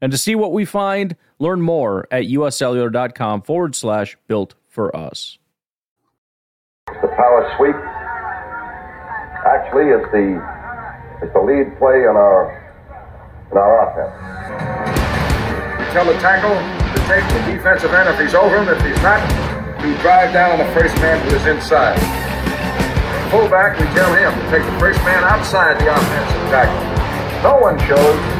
And to see what we find, learn more at uscellular.com forward slash built for us. The power sweep actually is the is the lead play in our in our offense. We tell the tackle to take the defensive end if he's over him. If he's not, we drive down on the first man who is inside. Fullback, we tell him to take the first man outside the offensive tackle. No one shows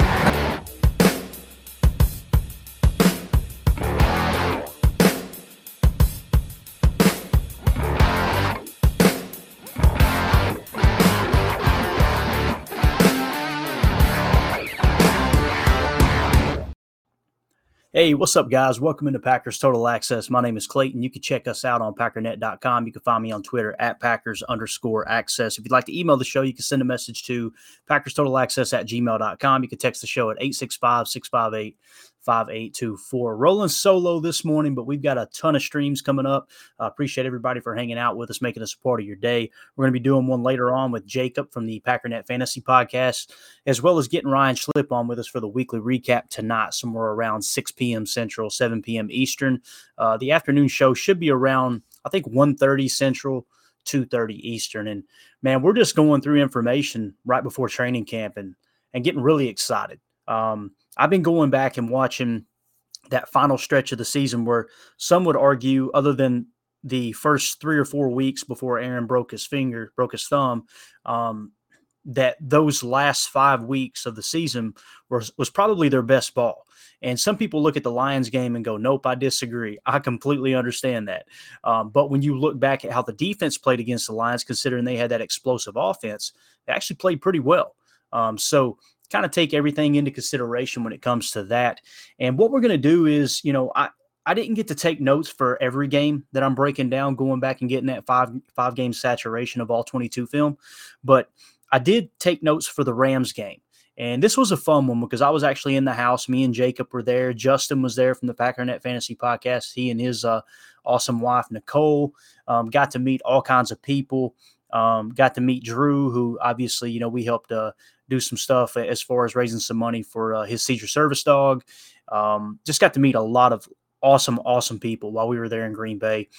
Hey, what's up, guys? Welcome into Packers Total Access. My name is Clayton. You can check us out on packernet.com. You can find me on Twitter at Packers underscore access. If you'd like to email the show, you can send a message to Packers Total Access at gmail.com. You can text the show at 865 658 5824. Rolling solo this morning, but we've got a ton of streams coming up. Uh, appreciate everybody for hanging out with us, making us a part of your day. We're going to be doing one later on with Jacob from the Packernet Fantasy Podcast, as well as getting Ryan Schlip on with us for the weekly recap tonight, somewhere around 6 p.m. Central, 7 p.m. Eastern. Uh, the afternoon show should be around, I think, 1.30 Central. 2:30 Eastern and man we're just going through information right before training camp and and getting really excited um, I've been going back and watching that final stretch of the season where some would argue, other than the first three or four weeks before Aaron broke his finger, broke his thumb, um, that those last five weeks of the season was was probably their best ball. And some people look at the Lions game and go, "Nope, I disagree." I completely understand that. Um, but when you look back at how the defense played against the Lions, considering they had that explosive offense, they actually played pretty well. Um, so kind of take everything into consideration when it comes to that. And what we're going to do is, you know, I, I didn't get to take notes for every game that I'm breaking down, going back and getting that five five game saturation of all 22 film, but I did take notes for the Rams game. And this was a fun one because I was actually in the house. Me and Jacob were there. Justin was there from the Packernet Fantasy Podcast. He and his uh, awesome wife Nicole um, got to meet all kinds of people. Um, got to meet Drew, who obviously you know we helped uh, do some stuff as far as raising some money for uh, his seizure service dog. Um, just got to meet a lot of awesome, awesome people while we were there in Green Bay.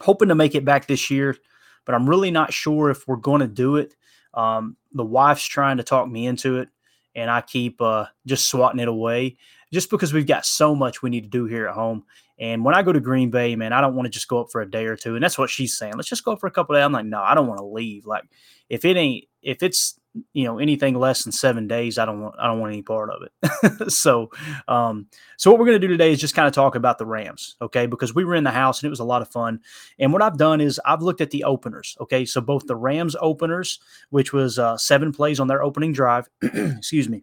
Hoping to make it back this year, but I'm really not sure if we're going to do it. Um, the wife's trying to talk me into it, and I keep uh, just swatting it away just because we've got so much we need to do here at home. And when I go to Green Bay, man, I don't want to just go up for a day or two. And that's what she's saying. Let's just go up for a couple days. I'm like, no, I don't want to leave. Like, if it ain't, if it's you know anything less than seven days i don't want i don't want any part of it so um so what we're to do today is just kind of talk about the rams okay because we were in the house and it was a lot of fun and what i've done is i've looked at the openers okay so both the rams openers which was uh, seven plays on their opening drive excuse me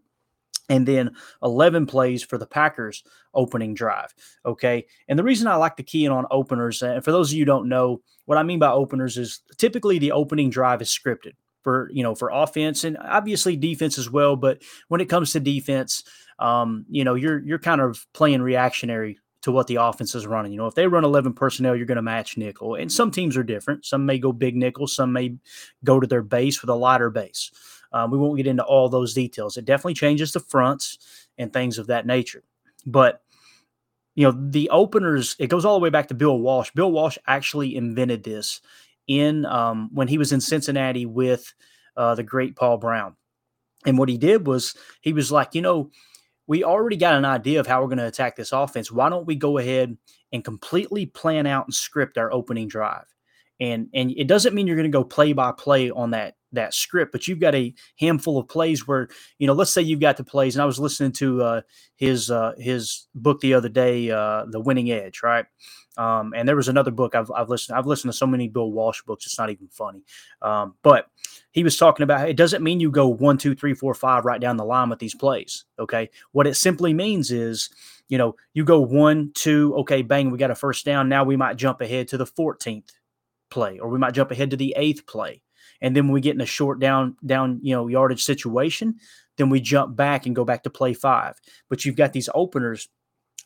and then 11 plays for the Packers opening drive. Okay. And the reason I like to key in on openers, and for those of you don't know, what I mean by openers is typically the opening drive is scripted for you know for offense and obviously defense as well. But when it comes to defense, um, you know you're you're kind of playing reactionary to what the offense is running. You know, if they run 11 personnel, you're going to match nickel. And some teams are different. Some may go big nickel, some may go to their base with a lighter base. Um, we won't get into all those details. It definitely changes the fronts and things of that nature. But you know, the openers, it goes all the way back to Bill Walsh. Bill Walsh actually invented this in um, when he was in Cincinnati with uh, the great Paul Brown. And what he did was he was like, you know, we already got an idea of how we're going to attack this offense. Why don't we go ahead and completely plan out and script our opening drive? And and it doesn't mean you're going to go play by play on that that script, but you've got a handful of plays where you know, let's say you've got the plays, and I was listening to uh, his uh, his book the other day, uh, The Winning Edge, right? Um, and there was another book I've, I've listened I've listened to so many Bill Walsh books, it's not even funny. Um, but he was talking about it doesn't mean you go one, two, three, four, five right down the line with these plays. Okay, what it simply means is you know you go one, two, okay, bang, we got a first down. Now we might jump ahead to the 14th play, or we might jump ahead to the eighth play. And then when we get in a short down down you know yardage situation, then we jump back and go back to play five. But you've got these openers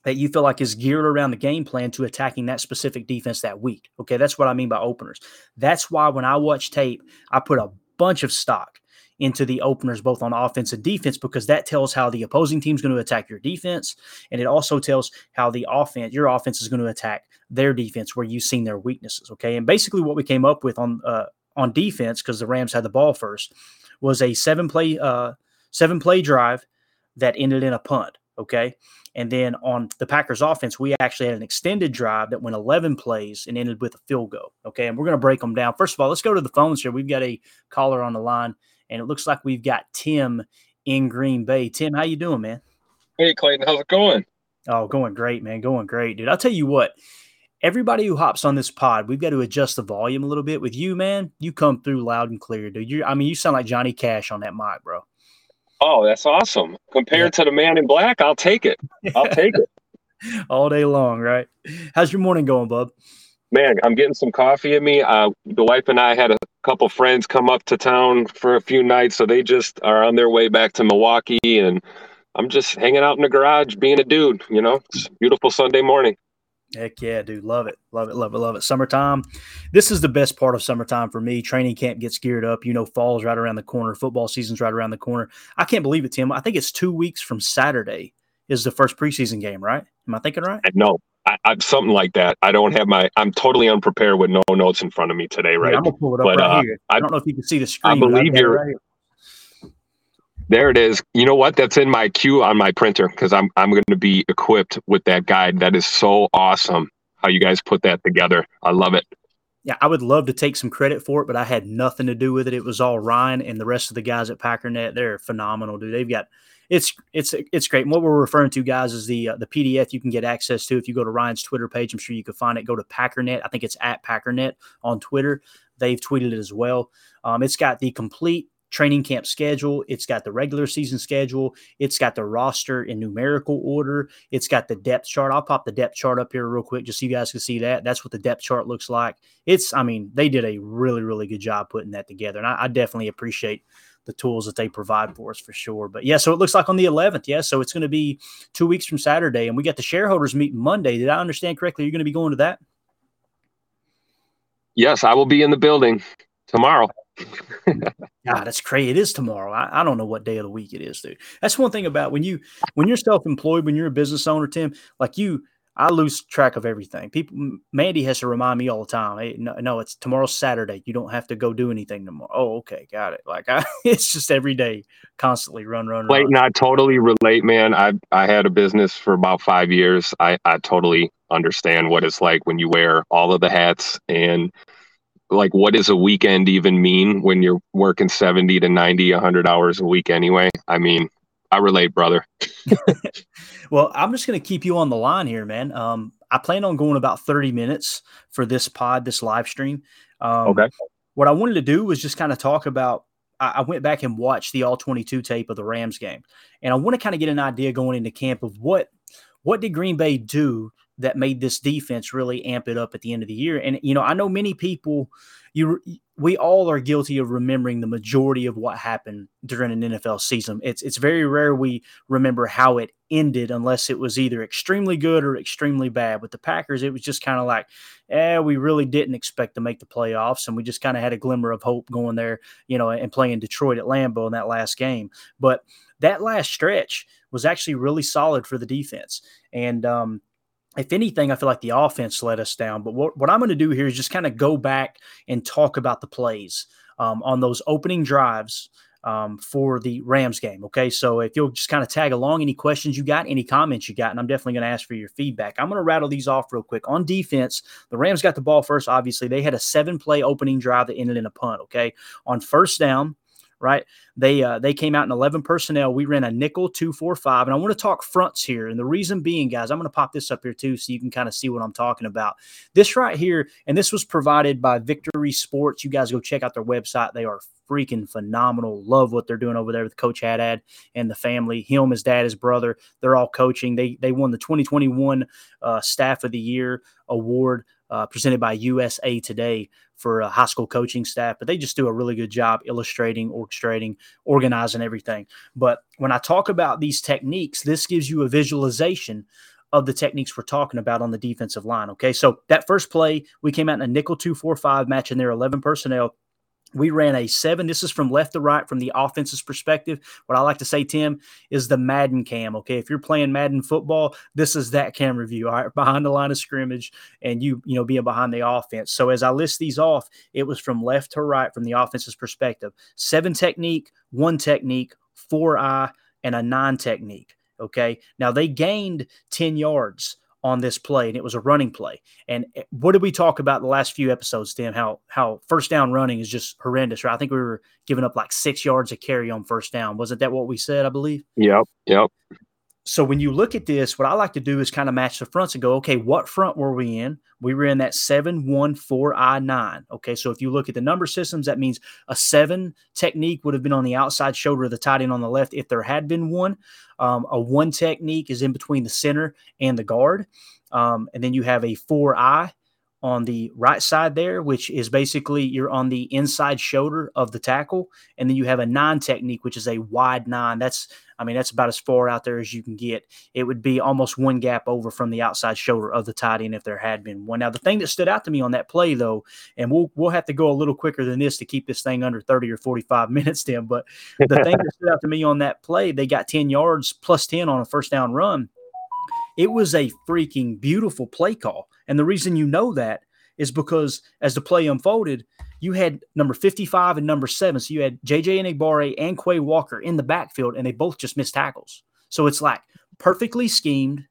that you feel like is geared around the game plan to attacking that specific defense that week. Okay, that's what I mean by openers. That's why when I watch tape, I put a bunch of stock into the openers, both on offense and defense, because that tells how the opposing team is going to attack your defense. And it also tells how the offense, your offense is going to attack their defense where you've seen their weaknesses. Okay. And basically what we came up with on, uh, on defense, because the Rams had the ball first, was a seven play, uh, seven play drive that ended in a punt. Okay. And then on the Packers offense, we actually had an extended drive that went 11 plays and ended with a field goal. Okay. And we're going to break them down. First of all, let's go to the phones here. We've got a caller on the line and it looks like we've got Tim in Green Bay. Tim, how you doing, man? Hey, Clayton, how's it going? Oh, going great, man. Going great, dude. I'll tell you what. Everybody who hops on this pod, we've got to adjust the volume a little bit. With you, man, you come through loud and clear, dude. You, I mean, you sound like Johnny Cash on that mic, bro. Oh, that's awesome. Compared yeah. to the man in black, I'll take it. I'll take it. All day long, right? How's your morning going, bub? Man, I'm getting some coffee in me. Uh, the wife and I had a couple friends come up to town for a few nights, so they just are on their way back to Milwaukee, and I'm just hanging out in the garage, being a dude. You know, it's beautiful Sunday morning. Heck yeah, dude. Love it. Love it. Love it. Love it. Summertime. This is the best part of summertime for me. Training camp gets geared up. You know, fall's right around the corner. Football season's right around the corner. I can't believe it, Tim. I think it's two weeks from Saturday is the first preseason game, right? Am I thinking right? No, I, I, something like that. I don't have my. I'm totally unprepared with no notes in front of me today, right? Yeah, I'm gonna pull it up but, right uh, here. I, I, don't know if you can see the screen. I believe you're. Right there it is. You know what? That's in my queue on my printer because I'm I'm going to be equipped with that guide. That is so awesome how you guys put that together. I love it. Yeah, I would love to take some credit for it, but I had nothing to do with it. It was all Ryan and the rest of the guys at Packernet. They're phenomenal, dude. They've got it's it's it's great. And what we're referring to, guys, is the uh, the PDF you can get access to if you go to Ryan's Twitter page. I'm sure you can find it. Go to Packernet. I think it's at Packernet on Twitter. They've tweeted it as well. Um, it's got the complete training camp schedule. It's got the regular season schedule. It's got the roster in numerical order. It's got the depth chart. I'll pop the depth chart up here real quick just so you guys can see that. That's what the depth chart looks like. It's, I mean, they did a really, really good job putting that together. And I, I definitely appreciate the tools that they provide for us for sure. But yeah, so it looks like on the 11th. Yeah. So it's going to be two weeks from Saturday. And we got the shareholders meeting Monday. Did I understand correctly? You're going to be going to that? Yes, I will be in the building tomorrow. God, that's crazy. It is tomorrow. I, I, don't know what day of the week it is, dude. That's one thing about when you when you're self-employed, when you're a business owner, Tim, like you, I lose track of everything. People Mandy has to remind me all the time. Hey, no, no, it's tomorrow's Saturday. You don't have to go do anything tomorrow. Oh, okay, got it. Like I, it's just every day, constantly run, run, run. Wait, I totally relate, man. I I had a business for about five years. I I totally understand what it's like when you wear all of the hats and like what does a weekend even mean when you're working 70 to 90 100 hours a week anyway? I mean i relate brother. Well i'm just going to keep you on the line here man. Um, i plan on going about 30 minutes for this pod this live stream. Um, okay. what i wanted to do was just kind of talk about I, I went back and watched the all 22 tape of the rams game and i want to kind of get an idea going into camp of what what did green bay do that made this defense really amp it up at the end of the year. And you know, I know many people you we all are guilty of remembering the majority of what happened during an NFL season. It's it's very rare we remember how it ended unless it was either extremely good or extremely bad. With the Packers, it was just kind of like, eh, we really didn't expect to make the playoffs, and we just kind of had a glimmer of hope going there, you know, and playing Detroit at Lambeau in that last game. But that last stretch was actually really solid for the defense, and um, if anything, I feel like the offense let us down. But what, what I'm going to do here is just kind of go back and talk about the plays um, on those opening drives um, for the Rams game. Okay. So if you'll just kind of tag along any questions you got, any comments you got, and I'm definitely going to ask for your feedback. I'm going to rattle these off real quick. On defense, the Rams got the ball first, obviously. They had a seven play opening drive that ended in a punt. Okay. On first down, right? They uh, they came out in 11 personnel. We ran a nickel two four five, and I want to talk fronts here. And the reason being, guys, I'm going to pop this up here too, so you can kind of see what I'm talking about. This right here, and this was provided by Victory Sports. You guys go check out their website. They are freaking phenomenal. Love what they're doing over there with Coach Haddad and the family. Him, his dad, his brother, they're all coaching. They they won the 2021 uh, Staff of the Year award uh, presented by USA Today for high school coaching staff, but they just do a really good job illustrating, orchestrating, organizing everything. But when I talk about these techniques, this gives you a visualization of the techniques we're talking about on the defensive line. Okay. So that first play, we came out in a nickel two, four, five match in their 11 personnel. We ran a seven. This is from left to right from the offense's perspective. What I like to say, Tim, is the Madden cam. Okay. If you're playing Madden football, this is that camera view, all right, behind the line of scrimmage and you, you know, being behind the offense. So as I list these off, it was from left to right from the offense's perspective. Seven technique, one technique, four eye, and a nine technique. Okay. Now they gained 10 yards on this play, and it was a running play. And eh, what did we talk about the last few episodes, Tim? How how first down running is just horrendous, right? I think we were giving up like six yards a carry on first down. Wasn't that what we said? I believe. Yep. Yep so when you look at this, what I like to do is kind of match the fronts and go, okay, what front were we in? We were in that 714 I 9. Okay. So if you look at the number systems, that means a seven technique would have been on the outside shoulder of the tight end on the left if there had been one. Um, a one technique is in between the center and the guard. Um, and then you have a four eye on the right side there, which is basically you're on the inside shoulder of the tackle. And then you have a nine technique, which is a wide nine. That's, I mean, that's about as far out there as you can get. It would be almost one gap over from the outside shoulder of the tight end if there had been one. Now, the thing that stood out to me on that play, though, and we'll we'll have to go a little quicker than this to keep this thing under 30 or 45 minutes, Tim. But the thing that stood out to me on that play, they got 10 yards plus 10 on a first down run. It was a freaking beautiful play call. And the reason you know that is because as the play unfolded, you had number 55 and number seven. So you had JJ Enagbare and Quay Walker in the backfield, and they both just missed tackles. So it's like perfectly schemed,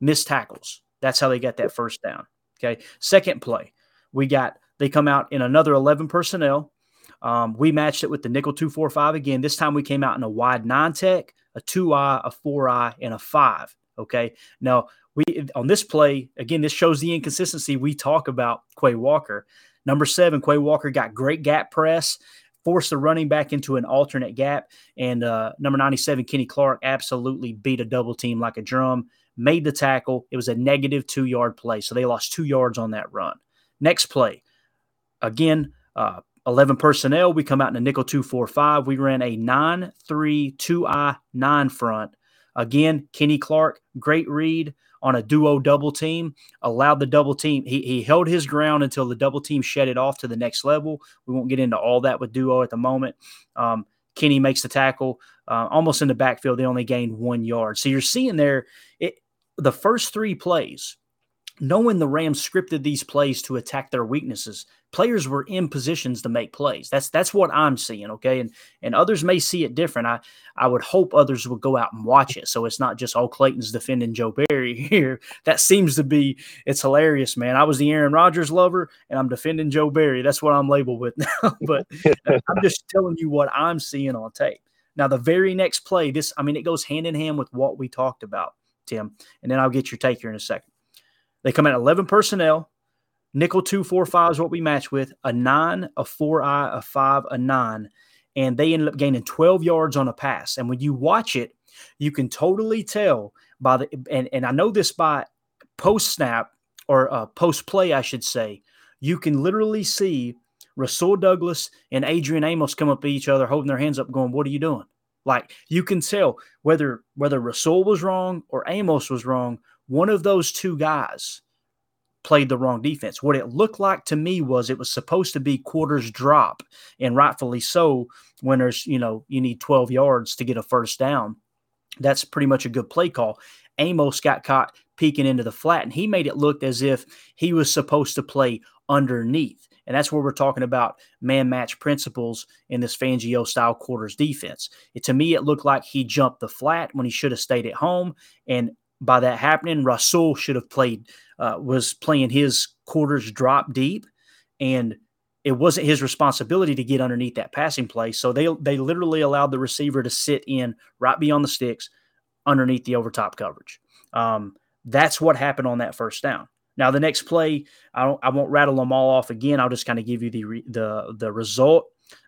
missed tackles. That's how they got that first down. Okay. Second play, we got, they come out in another 11 personnel. Um, we matched it with the nickel 245 again. This time we came out in a wide nine tech, a two eye, a four eye, and a five. Okay. Now, we on this play, again, this shows the inconsistency we talk about Quay Walker. Number seven, Quay Walker got great gap press, forced the running back into an alternate gap. And uh, number 97, Kenny Clark, absolutely beat a double team like a drum, made the tackle. It was a negative two yard play. So they lost two yards on that run. Next play, again, uh, 11 personnel. We come out in a nickel 245. We ran a 9 3 2 I 9 front. Again, Kenny Clark, great read on a duo double team, allowed the double team. He, he held his ground until the double team shed it off to the next level. We won't get into all that with duo at the moment. Um, Kenny makes the tackle uh, almost in the backfield. They only gained one yard. So you're seeing there it, the first three plays knowing the Rams scripted these plays to attack their weaknesses, players were in positions to make plays. That's that's what I'm seeing. Okay, and and others may see it different. I I would hope others would go out and watch it, so it's not just all oh, Clayton's defending Joe Barry here. That seems to be it's hilarious, man. I was the Aaron Rodgers lover, and I'm defending Joe Barry. That's what I'm labeled with now. but uh, I'm just telling you what I'm seeing on tape. Now the very next play, this I mean, it goes hand in hand with what we talked about, Tim, and then I'll get your take here in a second. They come at 11 personnel. Nickel two, four, five is what we match with. A nine, a four eye, a five, a nine. And they ended up gaining 12 yards on a pass. And when you watch it, you can totally tell by the, and, and I know this by post snap or uh, post play, I should say, you can literally see Rasul Douglas and Adrian Amos come up to each other, holding their hands up, going, What are you doing? Like you can tell whether whether Rasul was wrong or Amos was wrong, one of those two guys played the wrong defense. What it looked like to me was it was supposed to be quarters drop, and rightfully so. When there's you know you need 12 yards to get a first down, that's pretty much a good play call. Amos got caught peeking into the flat, and he made it look as if he was supposed to play underneath. And that's where we're talking about man match principles in this Fangio style quarters defense. It, to me, it looked like he jumped the flat when he should have stayed at home. And by that happening, Rasul should have played, uh, was playing his quarters drop deep. And it wasn't his responsibility to get underneath that passing play. So they they literally allowed the receiver to sit in right beyond the sticks, underneath the overtop coverage. Um, that's what happened on that first down. Now the next play, I don't, I won't rattle them all off again. I'll just kind of give you the the the result: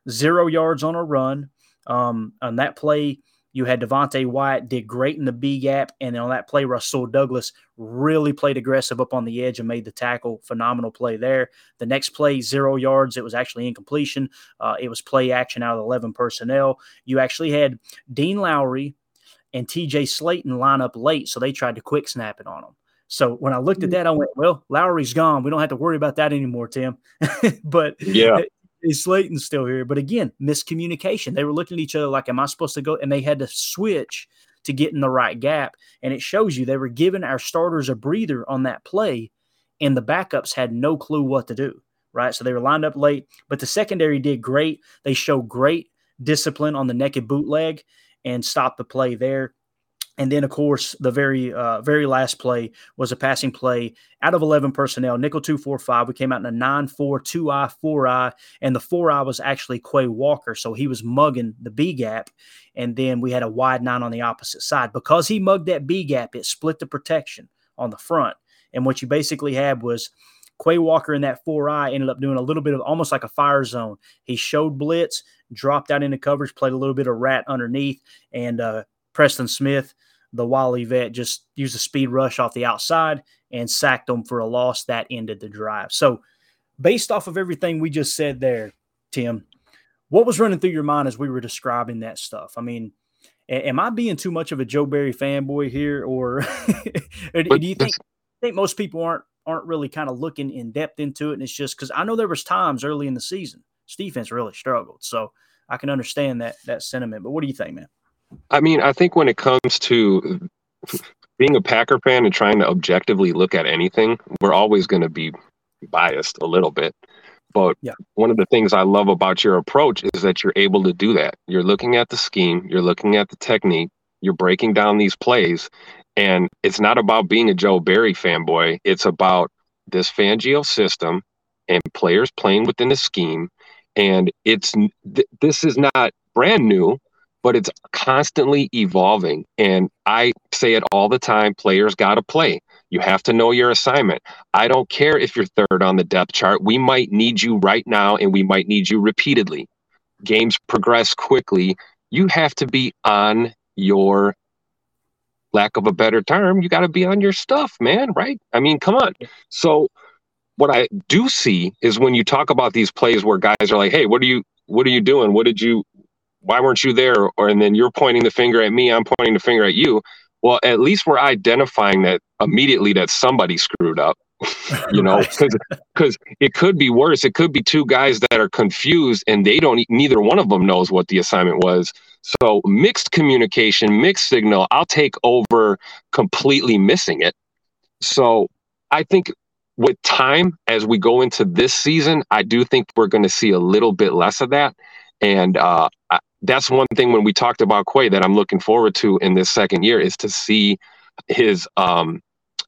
zero yards on a run. Um, on that play, you had Devonte Wyatt did great in the B gap, and then on that play, Rasul Douglas really played aggressive up on the edge and made the tackle. Phenomenal play there. The next play, zero yards. It was actually incompletion. Uh, it was play action out of 11 personnel. You actually had Dean Lowry and T.J. Slaton line up late, so they tried to quick snap it on them. So when I looked at mm. that, I went, "Well, Lowry's gone. We don't have to worry about that anymore, Tim." but yeah, is Slaton still here? But again, miscommunication. They were looking at each other like, "Am I supposed to go?" And they had to switch to get in the right gap. And it shows you they were giving our starters a breather on that play, and the backups had no clue what to do. Right, so they were lined up late, but the secondary did great. They showed great discipline on the naked bootleg and stopped the play there. And then, of course, the very uh, very last play was a passing play out of 11 personnel, nickel 245. We came out in a 9 4, 2 I, 4 I, and the 4 I was actually Quay Walker. So he was mugging the B gap. And then we had a wide nine on the opposite side. Because he mugged that B gap, it split the protection on the front. And what you basically had was Quay Walker in that 4 I ended up doing a little bit of almost like a fire zone. He showed blitz, dropped out into coverage, played a little bit of rat underneath, and uh, Preston Smith the Wally vet just used a speed rush off the outside and sacked them for a loss that ended the drive. So, based off of everything we just said there, Tim, what was running through your mind as we were describing that stuff? I mean, am I being too much of a Joe Barry fanboy here, or, or do you think think most people aren't aren't really kind of looking in depth into it? And it's just because I know there was times early in the season, defense really struggled, so I can understand that that sentiment. But what do you think, man? I mean, I think when it comes to being a Packer fan and trying to objectively look at anything, we're always going to be biased a little bit. But yeah. one of the things I love about your approach is that you're able to do that. You're looking at the scheme, you're looking at the technique, you're breaking down these plays. And it's not about being a Joe Barry fanboy, it's about this Fangio system and players playing within the scheme. And it's th- this is not brand new but it's constantly evolving. And I say it all the time players got to play. You have to know your assignment. I don't care if you're third on the depth chart. We might need you right now, and we might need you repeatedly. Games progress quickly. You have to be on your lack of a better term, you got to be on your stuff, man, right? I mean, come on. So, what I do see is when you talk about these plays where guys are like, "Hey, what are you what are you doing? What did you why weren't you there? Or and then you're pointing the finger at me, I'm pointing the finger at you. Well, at least we're identifying that immediately that somebody screwed up. you know, because because it could be worse. It could be two guys that are confused and they don't. Neither one of them knows what the assignment was. So mixed communication, mixed signal. I'll take over completely missing it. So I think with time as we go into this season, I do think we're going to see a little bit less of that. And uh, that's one thing when we talked about Quay that I'm looking forward to in this second year is to see his um,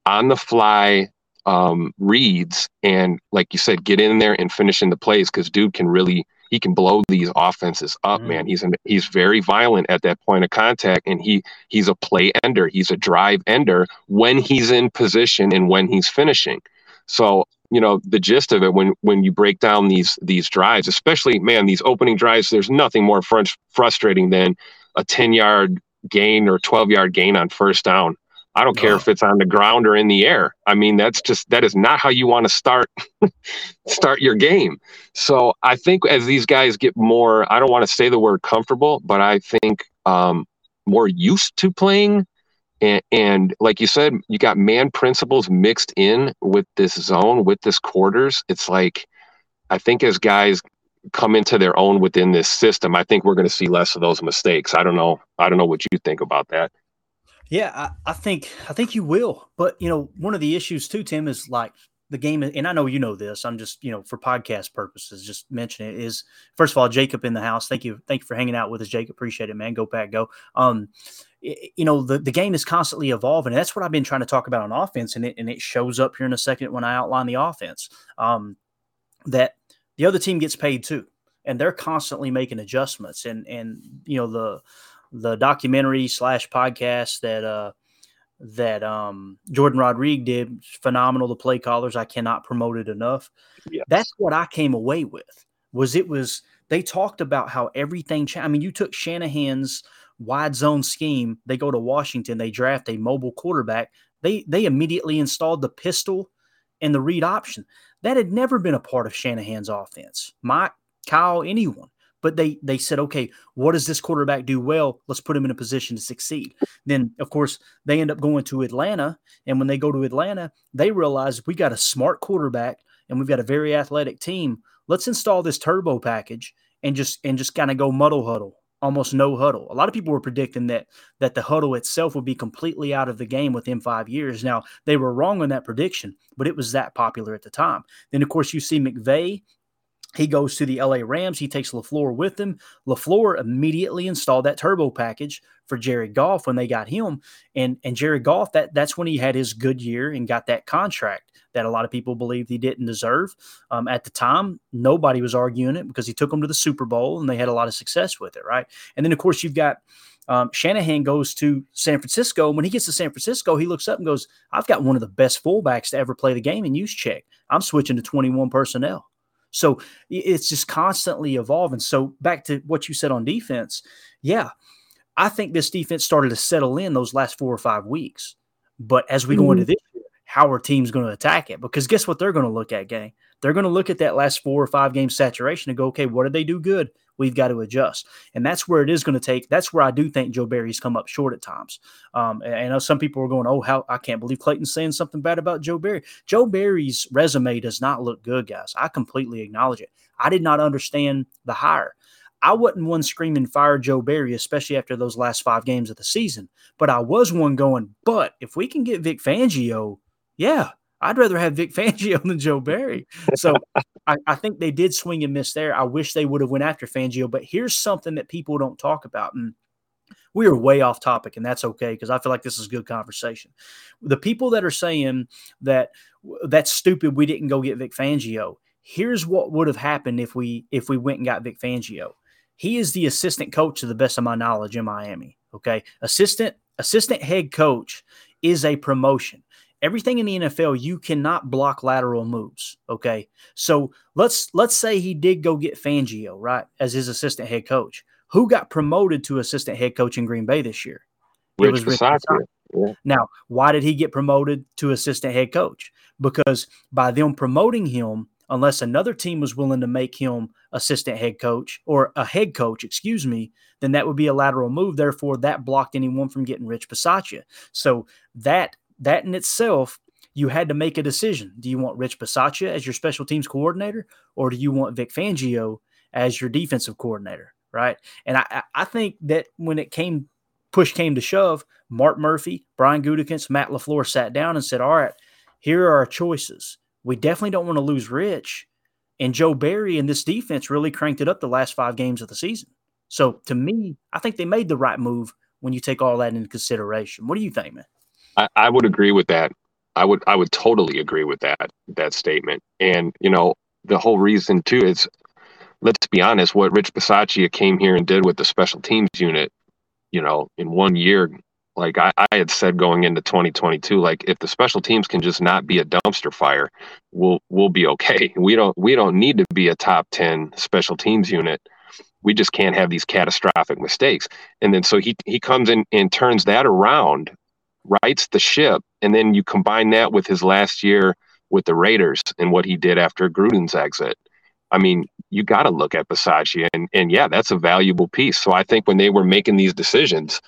on the fly um, reads and like you said, get in there and finish in the plays because dude can really he can blow these offenses up, mm. man. He's an, he's very violent at that point of contact, and he he's a play ender. He's a drive ender when he's in position and when he's finishing. So you know the gist of it when when you break down these these drives especially man these opening drives there's nothing more fr- frustrating than a 10 yard gain or 12 yard gain on first down. I don't care if it's on the ground or in the air. I mean that's just that is not how you want to start start your game. So i think as these guys get more i don't want to say the word comfortable but i think um, more used to playing and, and, like you said, you got man principles mixed in with this zone, with this quarters. It's like, I think as guys come into their own within this system, I think we're going to see less of those mistakes. I don't know. I don't know what you think about that. Yeah, I, I think I think you will. But you know, one of the issues too, Tim, is like the game, and I know you know this. I'm just you know for podcast purposes, just mention it. Is first of all, Jacob in the house. Thank you, thank you for hanging out with us, Jacob. Appreciate it, man. Go back, go. Um, you know the, the game is constantly evolving. And that's what I've been trying to talk about on offense, and it and it shows up here in a second when I outline the offense. Um, that the other team gets paid too, and they're constantly making adjustments. And and you know the the documentary slash podcast that uh that um Jourdan Rodrigue did phenomenal. The play callers, I cannot promote it enough. Yes. That's what I came away with. Was it was they talked about how everything. Cha- I mean, you took Shanahan's wide zone scheme. They go to Washington. They draft a mobile quarterback. They they immediately installed the pistol and the read option. That had never been a part of Shanahan's offense. Mike, Kyle, anyone. But they they said, okay, what does this quarterback do well? Let's put him in a position to succeed. Then, of course, they end up going to Atlanta, and when they go to Atlanta, they realize we got a smart quarterback and we've got a very athletic team. Let's install this turbo package and just and just kind of go muddle huddle almost no huddle. A lot of people were predicting that that the huddle itself would be completely out of the game within five years. Now they were wrong on that prediction, but it was that popular at the time. Then of course you see McVay. He goes to the LA Rams. He takes LaFleur with him. LaFleur immediately installed that turbo package for Jared Goff when they got him. And and Jared Goff, that that's when he had his good year and got that contract that a lot of people believed he didn't deserve. Um, at the time, nobody was arguing it because he took them to the Super Bowl and they had a lot of success with it, right? And then, of course, you've got um, Shanahan goes to San Francisco. And when he gets to San Francisco, he looks up and goes, I've got one of the best fullbacks to ever play the game in check, I'm switching to 21 personnel. So it's just constantly evolving. So back to what you said on defense. Yeah, I think this defense started to settle in those last four or five weeks. But as we mm-hmm. go into mm-hmm. this how are teams going to attack it? Because guess what they're going to look at, gang? They're going to look at that last four or five game saturation and go, okay, what did they do good? We've got to adjust. And that's where it is going to take. That's where I do think Joe Barry's come up short at times. Um, and I know some people are going, oh, how I can't believe Clayton's saying something bad about Joe Barry. Joe Barry's resume does not look good, guys. I completely acknowledge it. I did not understand the hire. I wasn't one screaming fire Joe Barry, especially after those last five games of the season. But I was one going, but if we can get Vic Fangio, yeah, I'd rather have Vic Fangio than Joe Barry. So I, I, think they did swing and miss there. I wish they would have went after Fangio, but here's something that people don't talk about. And we are way off topic, and that's okay because I feel like this is good conversation. The people that are saying that that's stupid, we didn't go get Vic Fangio. Here's what would have happened if we if we went and got Vic Fangio. He is the assistant coach to the best of my knowledge in Miami. Okay, assistant assistant head coach is a promotion everything in the NFL, you cannot block lateral moves. Okay. So let's let's say he did go get Fangio, right, as his assistant head coach. Who got promoted to assistant head coach in Green Bay this year? Rich it was Rich Bisaccia. Yeah. Now, why did he get promoted to assistant head coach? Because by them promoting him, unless another team was willing to make him assistant head coach or a head coach, excuse me, then that would be a lateral move. Therefore, that blocked anyone from getting Rich Bisaccia. So that that in itself, you had to make a decision. Do you want Rich Bisaccia as your special teams coordinator, or do you want Vic Fangio as your defensive coordinator? Right. And I, I think that when it came, push came to shove, Mark Murphy, Brian Gutekunst, Matt LaFleur sat down and said, All right, here are our choices. We definitely don't want to lose Rich. And Joe Barry and this defense really cranked it up the last five games of the season. So to me, I think they made the right move when you take all that into consideration. What do you think, man? I, I would agree with that. I would I would totally agree with that that statement. And you know, the whole reason too is let's be honest, what Rich Bisaccia came here and did with the special teams unit, you know, in one year, like I, I had said going into 2022, like if the special teams can just not be a dumpster fire, we'll we'll be okay. We don't we don't need to be a top 10 special teams unit. We just can't have these catastrophic mistakes. And then so he he comes in and turns that around rights the ship, and then you combine that with his last year with the Raiders and what he did after Gruden's exit. I mean, you got to look at Bisaccia, and and yeah, that's a valuable piece. So I think when they were making these decisions,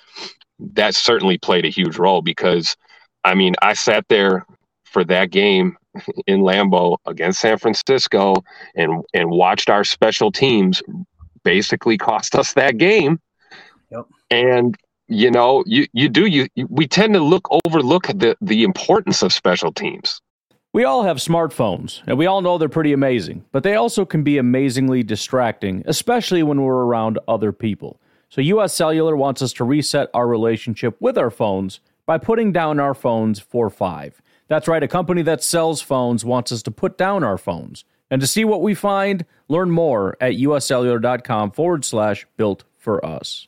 that certainly played a huge role because, I mean, I sat there for that game in Lambeau against San Francisco and and watched our special teams basically cost us that game. Yep. And you know, you you do you, we tend to look overlook the the importance of special teams. We all have smartphones, and we all know they're pretty amazing, but they also can be amazingly distracting, especially when we're around other people. So, US Cellular wants us to reset our relationship with our phones by putting down our phones for five. That's right, a company that sells phones wants us to put down our phones. And to see what we find, learn more at uscellular.com forward slash built for us.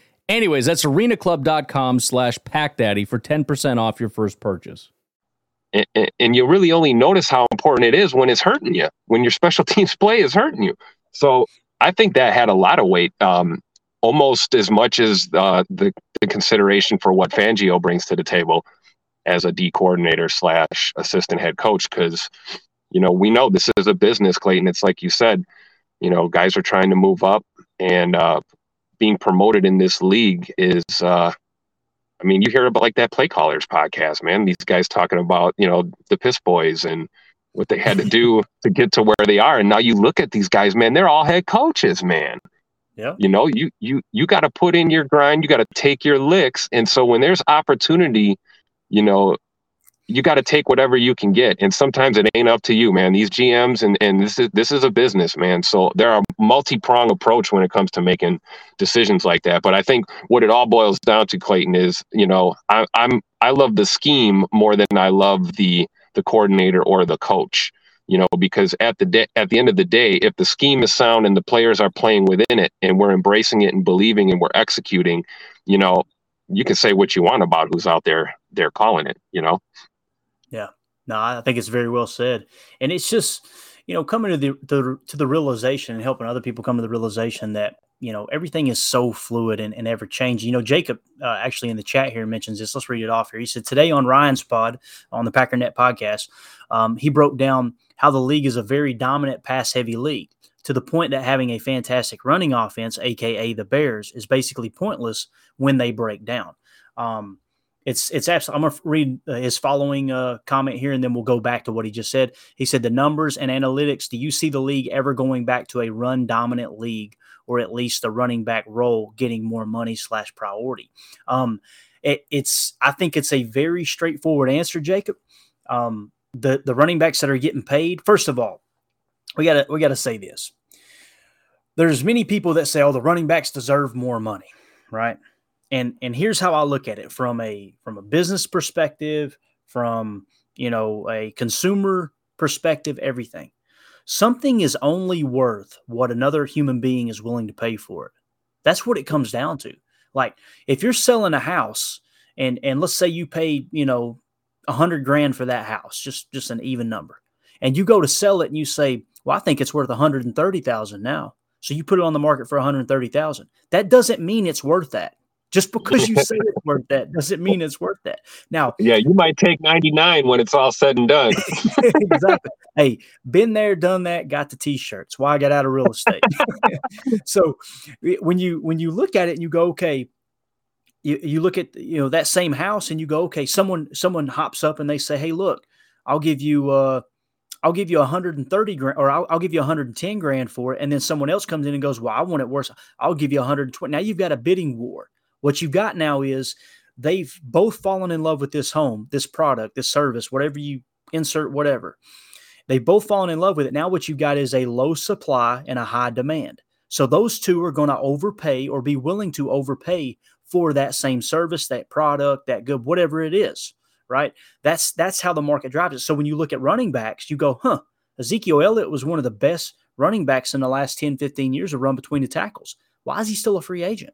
Anyways, that's arenaclub.com slash packdaddy for 10% off your first purchase and, and you really only notice how important it is when it's hurting you, when your special teams play is hurting you. So I think that had a lot of weight, um, almost as much as uh, the, the consideration for what Fangio brings to the table as a D coordinator slash assistant head coach. Because you know we know this is a business, Clayton. It's like you said, you know, guys are trying to move up, and uh, being promoted in this league is uh, I mean, you hear about like that play callers podcast, man. These guys talking about, you know, the piss boys and what they had to do to get to where they are. And now you look at these guys, man, they're all head coaches, man. Yeah. You know, you you you got to put in your grind, you got to take your licks. And so when there's opportunity, you know, you got to take whatever you can get and sometimes it ain't up to you man. These gms and, and this is this is a business man. So there are multi-prong approach when it comes to making decisions like that. But i think what it all boils down to clayton is you know I, i'm i love the scheme more than i love the the coordinator or the coach you know because at the day at the end of the day if the scheme is sound and the players are playing within it and we're embracing it and believing and we're executing you know you can say what you want about who's out there they're calling it you know. No, I think it's very well said. And it's just, you know, coming to the, the to the realization and helping other people come to the realization that, you know, everything is so fluid and, and ever changing. You know, Jacob uh, actually in the chat here mentions this. Let's read it off here. He said, Today on Ryan's pod, on the Packernet podcast, um, he broke down how the league is a very dominant pass heavy league to the point that having a fantastic running offense, aka the Bears, is basically pointless when they break down. Um, it's it's absolutely. I'm gonna read uh, his following uh, comment here, and then we'll go back to what he just said. He said the numbers and analytics. Do you see the league ever going back to a run dominant league, or at least the running back role getting more money slash priority? Um, it, it's I think it's a very straightforward answer, Jacob. Um, the the running backs that are getting paid. First of all, we gotta we gotta say this. There's many people that say, "Oh, the running backs deserve more money," right? And and here's how I look at it from a from a business perspective, from you know a consumer perspective, everything. Something is only worth what another human being is willing to pay for it. That's what it comes down to. Like if you're selling a house and and let's say you paid, you know a hundred grand for that house, just just an even number, and you go to sell it and you say, well, I think it's worth a hundred and thirty thousand now. So you put it on the market for 130,000. That doesn't mean it's worth that. Just because you say it's worth that doesn't mean it's worth that. Now, yeah, you might take 99 when it's all said and done. exactly. Hey, been there, done that, got the t-shirts. Why I got out of real estate. so when you when you look at it and you go, okay, you, you look at you know that same house and you go, okay, someone someone hops up and they say, hey, look, I'll give you uh I'll give you 130 grand or I'll, I'll, give you 110 grand for it. And then someone else comes in and goes, Well, I want it worse. I'll give you 120. Now you've got a bidding war. What you've got now is they've both fallen in love with this home, this product, this service, whatever you insert, whatever. They've both fallen in love with it. Now, what you've got is a low supply and a high demand. So, those two are going to overpay or be willing to overpay for that same service, that product, that good, whatever it is, right? That's that's how the market drives it. So when you look at running backs, you go, huh, Ezekiel Elliott was one of the best running backs in the last 10, 15 years to run between the tackles. Why is he still a free agent?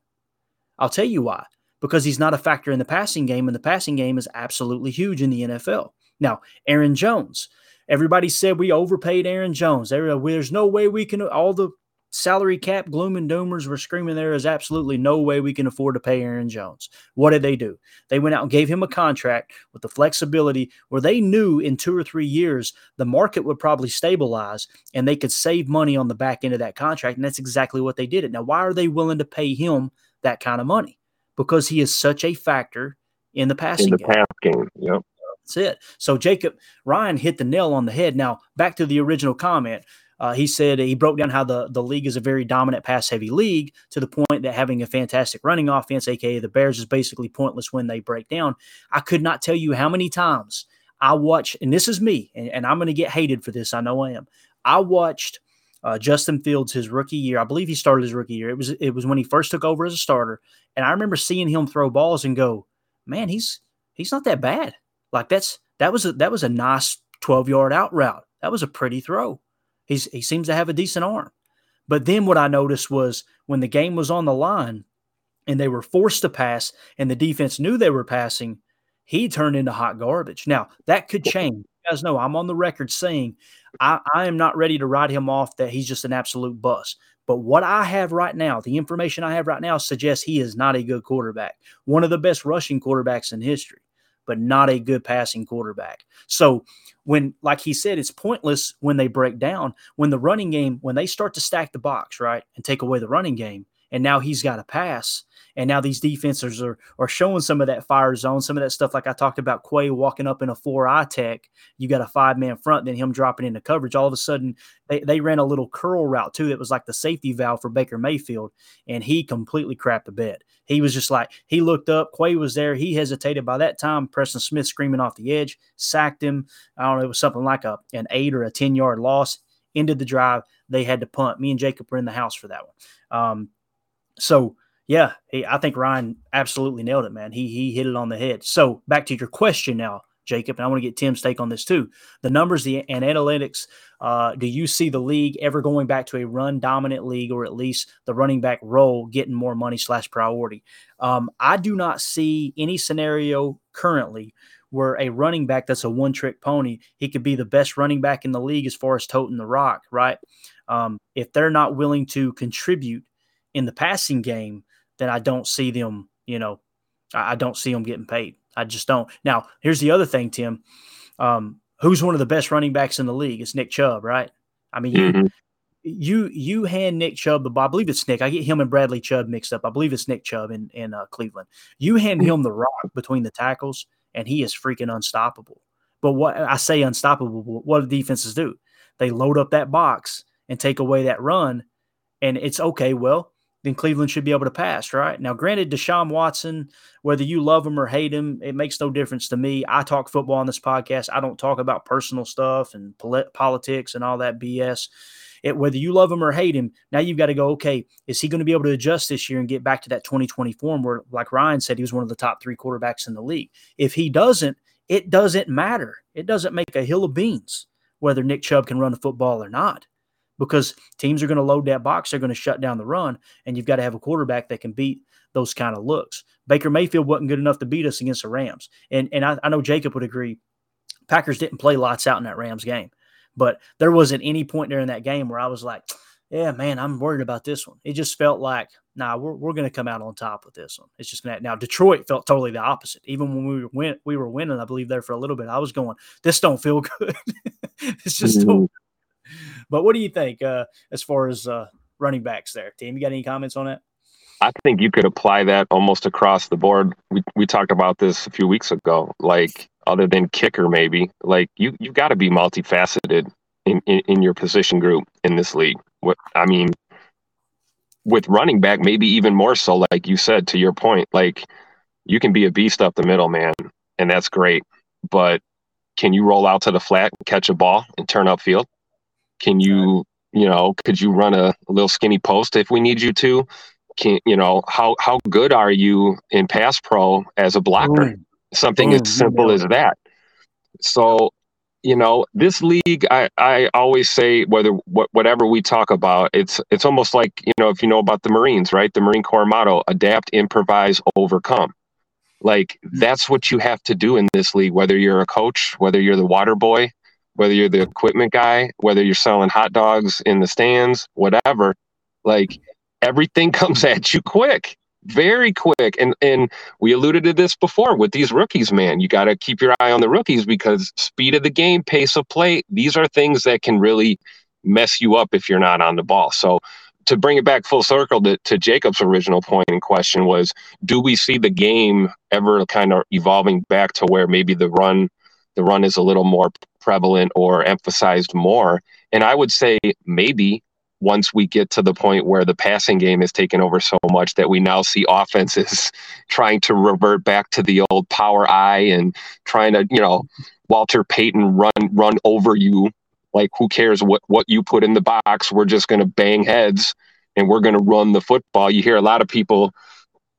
I'll tell you why. Because he's not a factor in the passing game, and the passing game is absolutely huge in the NFL. Now, Aaron Jones. Everybody said we overpaid Aaron Jones. There's no way we can. All the salary cap gloom and doomers were screaming there is absolutely no way we can afford to pay Aaron Jones. What did they do? They went out and gave him a contract with the flexibility where they knew in two or three years the market would probably stabilize and they could save money on the back end of that contract. And that's exactly what they did. It now, why are they willing to pay him that kind of money? Because he is such a factor in the passing in the game. pass game. Yep. That's it. So Jacob Ryan hit the nail on the head. Now back to the original comment. Uh, he said he broke down how the, the league is a very dominant pass heavy league to the point that having a fantastic running offense, aka the Bears, is basically pointless when they break down. I could not tell you how many times I watch, and this is me, and, and I'm going to get hated for this. I know I am. I watched uh, Justin Fields his rookie year. I believe he started his rookie year. It was it was when he first took over as a starter, and I remember seeing him throw balls and go, "Man, he's he's not that bad." Like that's that was a that was a nice 12 yard out route. That was a pretty throw. He's he seems to have a decent arm. But then what I noticed was when the game was on the line and they were forced to pass and the defense knew they were passing, he turned into hot garbage. Now that could change. Guys know I'm on the record saying I, I am not ready to write him off that he's just an absolute bust. But what I have right now, the information I have right now suggests he is not a good quarterback. One of the best rushing quarterbacks in history, but not a good passing quarterback. So when, like he said, it's pointless when they break down. When the running game, when they start to stack the box, right, and take away the running game, and now he's got to pass. And now these defenses are are showing some of that fire zone, some of that stuff like I talked about Quay walking up in a four eye tech. You got a five man front, then him dropping into coverage. All of a sudden, they, they ran a little curl route too. It was like the safety valve for Baker Mayfield, and he completely crapped the bed. He was just like he looked up, Quay was there, he hesitated. By that time, Preston Smith screaming off the edge, sacked him. I don't know, it was something like a an eight or a ten yard loss. Ended the drive. They had to punt. Me and Jacob were in the house for that one. Um, so yeah, he, I think Ryan absolutely nailed it, man. He he hit it on the head. So back to your question now, Jacob, and I want to get Tim's take on this too. The numbers, the and analytics. Uh, do you see the league ever going back to a run dominant league, or at least the running back role getting more money slash priority? Um, I do not see any scenario currently where a running back that's a one trick pony, he could be the best running back in the league as far as toting the rock, right? Um, if they're not willing to contribute in the passing game, then I don't see them, you know, I, I don't see them getting paid. I just don't. Now, here's the other thing, Tim. Um, who's one of the best running backs in the league? It's Nick Chubb, right? I mean, you, Mhm. you you hand Nick Chubb the ball. I believe it's Nick. I get him and Bradley Chubb mixed up. I believe it's Nick Chubb in in uh, Cleveland. You hand him the rock between the tackles, and he is freaking unstoppable. But what I say unstoppable, what do defenses do? They load up that box and take away that run, and it's okay. Well, then Cleveland should be able to pass, right? Now, granted, Deshaun Watson, whether you love him or hate him, it makes no difference to me. I talk football on this podcast. I don't talk about personal stuff and polit- politics and all that BS. It, whether you love him or hate him, now you've got to go, okay, is he going to be able to adjust this year and get back to that 2020 form where, like Ryan said, he was one of the top three quarterbacks in the league? If he doesn't, it doesn't matter. It doesn't make a hill of beans whether Nick Chubb can run the football or not because teams are going to load that box. They're going to shut down the run, and you've got to have a quarterback that can beat those kind of looks. Baker Mayfield wasn't good enough to beat us against the Rams, and and I, I know Jacob would agree. Packers didn't play lights out in that Rams game, but there wasn't any point during that game where I was like, "Yeah, man, I'm worried about this one." It just felt like, "Nah, we're we're going to come out on top with this one." It's just going to now. Detroit felt totally the opposite. Even when we win, we were winning, I believe there for a little bit. I was going, "This don't feel good." it's just don't mm-hmm. but what do you think uh, as far as uh, running backs there? Team, you got any comments on that? I think you could apply that almost across the board. We we talked about this a few weeks ago. Like other than kicker, maybe like you you've got to be multifaceted in, in in your position group in this league. What I mean, with running back, maybe even more so. Like you said, to your point, like you can be a beast up the middle, man, and that's great. But can you roll out to the flat and catch a ball and turn upfield? Can you, you know, could you run a, a little skinny post if we need you to? Can you know how how good are you in pass pro as a blocker? Boom. Something Boom. as simple You as that. So, you know, this league, I, I always say whether wh- whatever we talk about, it's it's almost like you know if you know about the Marines, right? The Marine Corps motto: adapt, improvise, overcome. Like hmm. that's what you have to do in this league. Whether you're a coach, whether you're the water boy, whether you're the equipment guy, whether you're selling hot dogs in the stands, whatever. Like everything comes at you quick very quick. And and we alluded to this before with these rookies, man. You got to keep your eye on the rookies because speed of the game, pace of play, these are things that can really mess you up if you're not on the ball. So to bring it back full circle to, to Jacob's original point in question was do we see the game ever kind of evolving back to where maybe the run the run is a little more prevalent or emphasized more? And I would say maybe once we get to the point where the passing game is taken over so much that we now see offenses trying to revert back to the old power I and trying to, you know, Walter Payton run run over you. Like who cares what what you put in the box? We're just going to bang heads and we're going to run the football. You hear a lot of people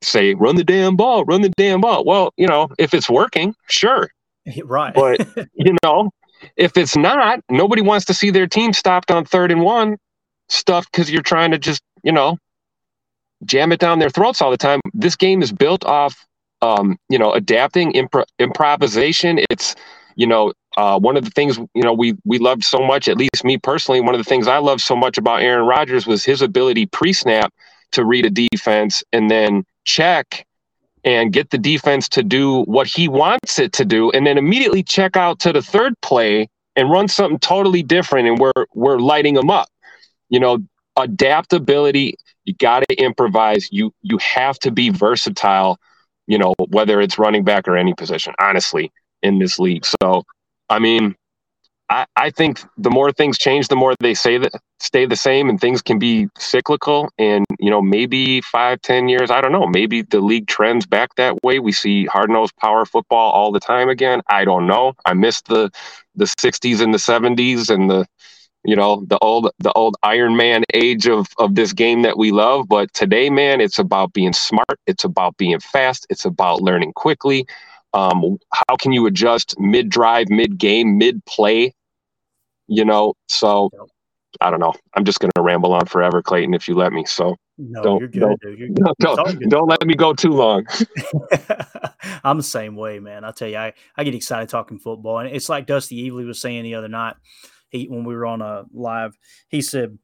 say run the damn ball, run the damn ball. Well, you know, if it's working, sure. Right. But, you know, if it's not, nobody wants to see their team stopped on third and one stuff because you're trying to just, you know, jam it down their throats all the time. This game is built off, um, you know, adapting, impro- improvisation. It's, you know, uh, one of the things you know we we loved so much, at least me personally, one of the things I loved so much about Aaron Rodgers was his ability pre-snap to read a defense and then check and get the defense to do what he wants it to do, and then immediately check out to the third play and run something totally different, and we're we're lighting them up you know, adaptability, you got to improvise. You you have to be versatile, you know, whether it's running back or any position, honestly, in this league. So, I mean, I, I think the more things change, the more they say that stay the same and things can be cyclical. And, you know, maybe five, ten years, I don't know, maybe the league trends back that way. We see hard nosed power football all the time again. I don't know. I missed the the 60s and the 70s and the you know the old the old iron man age of of this game that we love but today man it's about being smart it's about being fast it's about learning quickly um, how can you adjust mid drive mid game mid play you know so i don't know i'm just going to ramble on forever clayton if you let me so no, don't, you're good, don't, dude. You're good. Don't, don't let me go too long. I'm the same way, man. I tell you, I, I get excited talking football. And it's like Dusty Evely was saying the other night he when we were on a live, he said,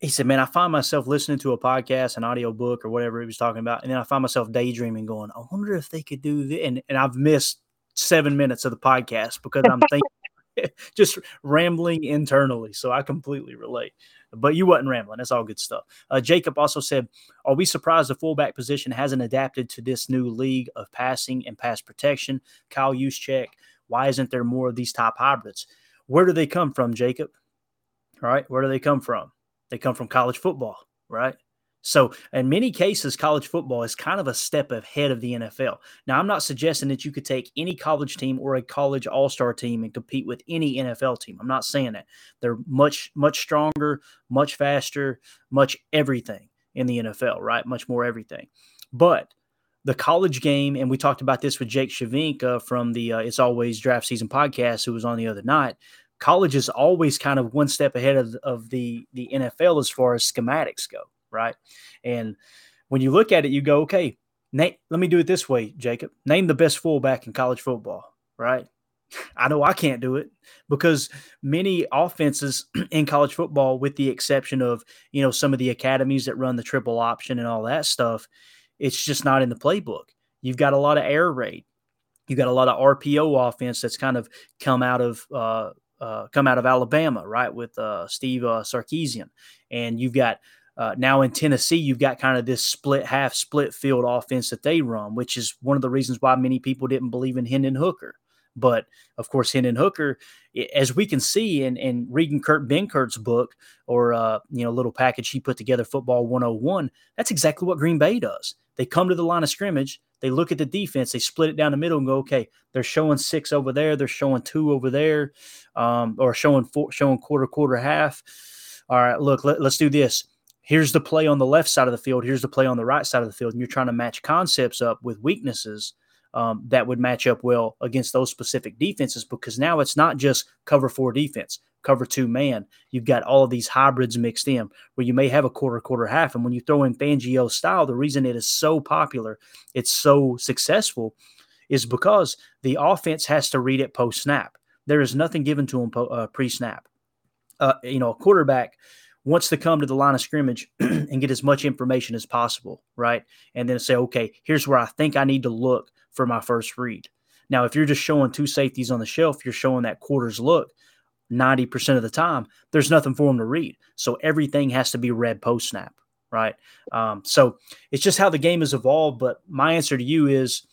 he said, Man, I find myself listening to a podcast, an audio book, or whatever he was talking about, and then I find myself daydreaming, going, I wonder if they could do this. And, and I've missed seven minutes of the podcast because I'm thinking just rambling internally. So I completely relate. But you wasn't rambling. That's all good stuff. Uh, Jacob also said, Are we surprised the fullback position hasn't adapted to this new league of passing and pass protection? Kyle Juszczyk, why isn't there more of these top hybrids? Where do they come from, Jacob? All right, Where do they come from? They come from college football, right? So, in many cases, college football is kind of a step ahead of the NFL. Now, I'm not suggesting that you could take any college team or a college all star team and compete with any NFL team. I'm not saying that. They're much, much stronger, much faster, much everything in the NFL, right? Much more everything. But the college game, and we talked about this with Jake Shavinka from the uh, It's Always Draft Season podcast, who was on the other night. College is always kind of one step ahead of, of the the NFL as far as schematics go, right? And when you look at it, you go, okay, Nate, let me do it this way, Jacob. Name the best fullback in college football, right? I know I can't do it because many offenses in college football, with the exception of you know some of the academies that run the triple option and all that stuff, it's just not in the playbook. You've got a lot of air raid. You've got a lot of RPO offense that's kind of come out of uh, uh, come out of Alabama, right, with uh, Steve uh, Sarkisian, and you've got uh, now in Tennessee, you've got kind of this split half, split field offense that they run, which is one of the reasons why many people didn't believe in Hendon Hooker. But of course, Hendon Hooker, as we can see in, in reading Kurt Benkert's book or uh, you know little package he put together, Football 101, that's exactly what Green Bay does. They come to the line of scrimmage, they look at the defense, they split it down the middle and go, okay, they're showing six over there, they're showing two over there, um, or showing four, showing quarter, quarter, half. All right, look, let, let's do this. Here's the play on the left side of the field. Here's the play on the right side of the field. And you're trying to match concepts up with weaknesses um, that would match up well against those specific defenses because now it's not just cover four defense, cover two man. You've got all of these hybrids mixed in where you may have a quarter, quarter, half. And when you throw in Fangio style, the reason it is so popular, it's so successful, is because the offense has to read it post snap. There is nothing given to them uh, pre snap. Uh, you know, a quarterback wants to come to the line of scrimmage and get as much information as possible, right? And then say, okay, here's where I think I need to look for my first read. Now, if you're just showing two safeties on the shelf, you're showing that quarters look 90% of the time, there's nothing for them to read. So everything has to be read post snap, right? Um, so it's just how the game has evolved. But my answer to you is